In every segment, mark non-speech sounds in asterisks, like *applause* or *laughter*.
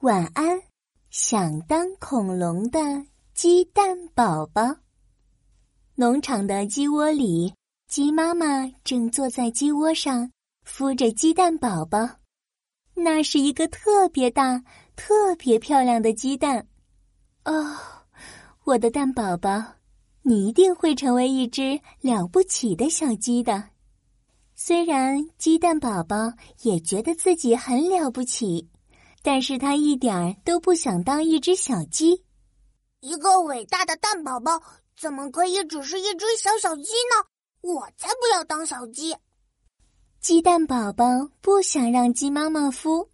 晚安，想当恐龙的鸡蛋宝宝。农场的鸡窝里，鸡妈妈正坐在鸡窝上孵着鸡蛋宝宝。那是一个特别大、特别漂亮的鸡蛋。哦，我的蛋宝宝，你一定会成为一只了不起的小鸡的。虽然鸡蛋宝宝也觉得自己很了不起。但是他一点儿都不想当一只小鸡。一个伟大的蛋宝宝怎么可以只是一只小小鸡呢？我才不要当小鸡！鸡蛋宝宝不想让鸡妈妈孵，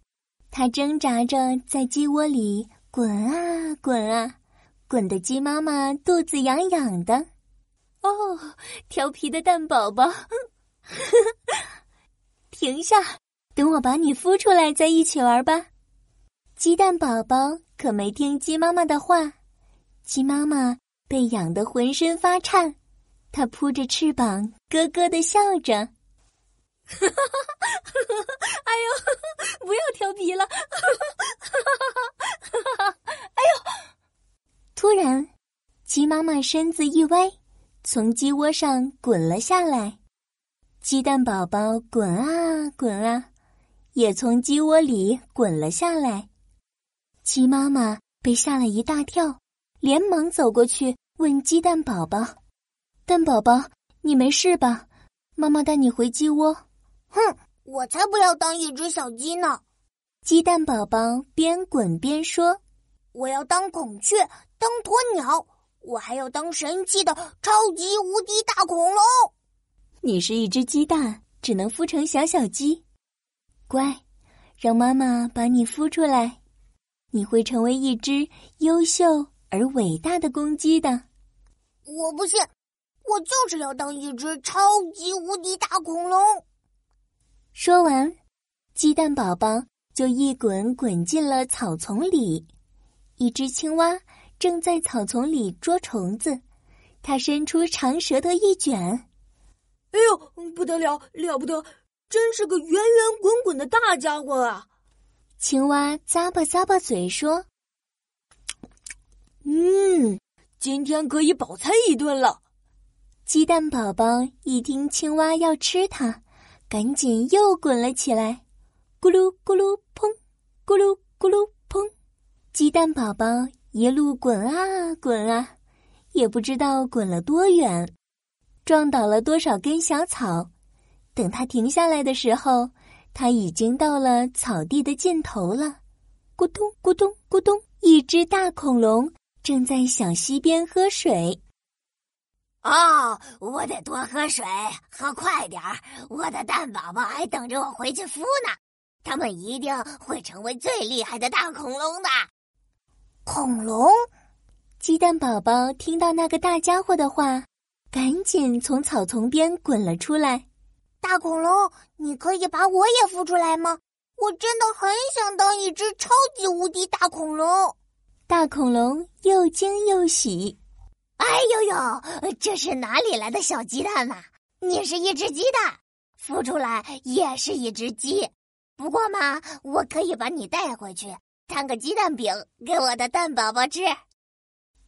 它挣扎着在鸡窝里滚啊滚啊，滚得鸡妈妈肚子痒痒的。哦，调皮的蛋宝宝，*laughs* *laughs* 停下，等我把你孵出来再一起玩吧。鸡蛋宝宝可没听鸡妈妈的话，鸡妈妈被痒得浑身发颤，它扑着翅膀咯咯的笑着。哈哈哈哎呦，不要调皮了！哈哈哈哎呦！突然，鸡妈妈身子一歪，从鸡窝上滚了下来。鸡蛋宝宝滚啊滚啊，也从鸡窝里滚了下来。鸡妈妈被吓了一大跳，连忙走过去问鸡蛋宝宝：“蛋宝宝，你没事吧？妈妈带你回鸡窝。”“哼，我才不要当一只小鸡呢！”鸡蛋宝宝边滚边说：“我要当孔雀，当鸵鸟，我还要当神奇的超级无敌大恐龙。”“你是一只鸡蛋，只能孵成小小鸡。乖，让妈妈把你孵出来。”你会成为一只优秀而伟大的公鸡的。我不信，我就是要当一只超级无敌大恐龙。说完，鸡蛋宝宝就一滚滚进了草丛里。一只青蛙正在草丛里捉虫子，它伸出长舌头一卷，哎呦，不得了，了不得，真是个圆圆滚滚的大家伙啊！青蛙咂巴咂巴嘴说：“嗯，今天可以饱餐一顿了。”鸡蛋宝宝一听青蛙要吃它，赶紧又滚了起来，咕噜咕噜砰，咕噜咕噜砰。鸡蛋宝宝一路滚啊滚啊，也不知道滚了多远，撞倒了多少根小草。等它停下来的时候。他已经到了草地的尽头了，咕咚咕咚咕咚，一只大恐龙正在小溪边喝水。哦，我得多喝水，喝快点儿！我的蛋宝宝还等着我回去孵呢，他们一定会成为最厉害的大恐龙的。恐龙，鸡蛋宝宝听到那个大家伙的话，赶紧从草丛边滚了出来。大恐龙，你可以把我也孵出来吗？我真的很想当一只超级无敌大恐龙。大恐龙又惊又喜。哎呦呦，这是哪里来的小鸡蛋呐？你是一只鸡蛋，孵出来也是一只鸡。不过嘛，我可以把你带回去，摊个鸡蛋饼给我的蛋宝宝吃。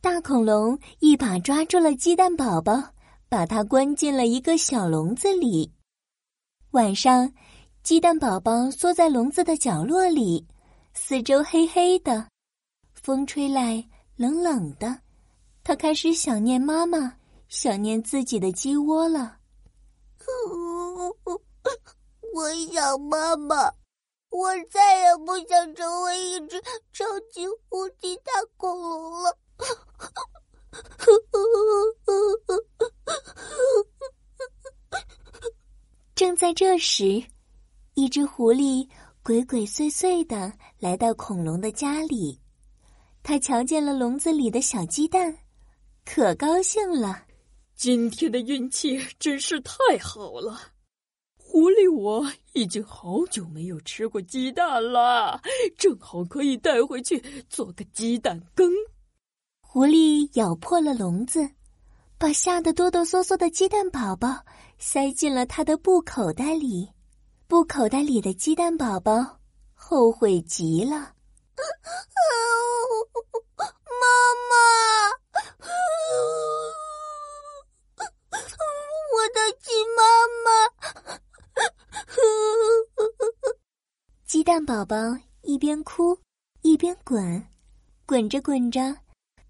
大恐龙一把抓住了鸡蛋宝宝，把它关进了一个小笼子里。晚上，鸡蛋宝宝缩在笼子的角落里，四周黑黑的，风吹来冷冷的，他开始想念妈妈，想念自己的鸡窝了。*laughs* 我想妈妈，我再也不想成为一只超级无敌大恐龙了。在这时，一只狐狸鬼鬼祟祟的来到恐龙的家里，他瞧见了笼子里的小鸡蛋，可高兴了。今天的运气真是太好了！狐狸，我已经好久没有吃过鸡蛋了，正好可以带回去做个鸡蛋羹。狐狸咬破了笼子。把吓得哆哆嗦嗦的鸡蛋宝宝塞进了他的布口袋里。布口袋里的鸡蛋宝宝后悔极了。妈妈。我的鸡妈妈。鸡蛋宝宝一边哭一边滚滚着滚着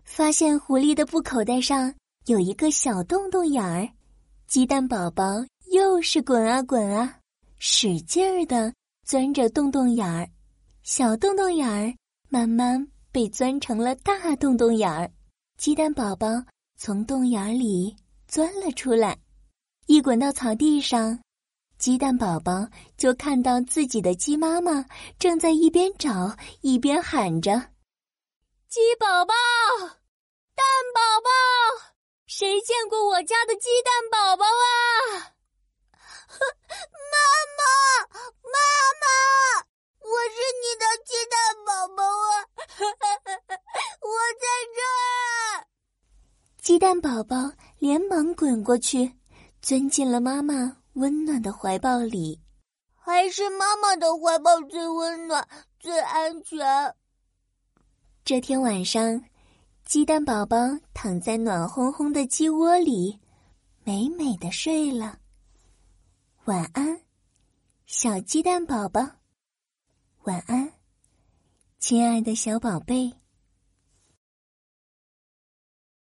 发现狐狸的布口袋上有一个小洞洞眼儿。鸡蛋宝宝又是滚啊滚啊，使劲儿的钻着洞洞眼儿，小洞洞眼儿慢慢被钻成了大洞洞眼儿。鸡蛋宝宝从洞眼里钻了出来，一滚到草地上。鸡蛋宝宝就看到自己的鸡妈妈正在一边找一边喊着：“鸡宝宝，蛋宝宝，谁见过我家的鸡蛋宝宝啊？” *laughs* 妈妈，妈妈，我是你的鸡蛋宝宝啊！*laughs* 我在这儿。鸡蛋宝宝连忙滚过去，钻进了妈妈。温暖的怀抱里，还是妈妈的怀抱最温暖、最安全。这天晚上，鸡蛋宝宝躺在暖烘烘的鸡窝里，美美的睡了。晚安，小鸡蛋宝宝。晚安，亲爱的小宝贝。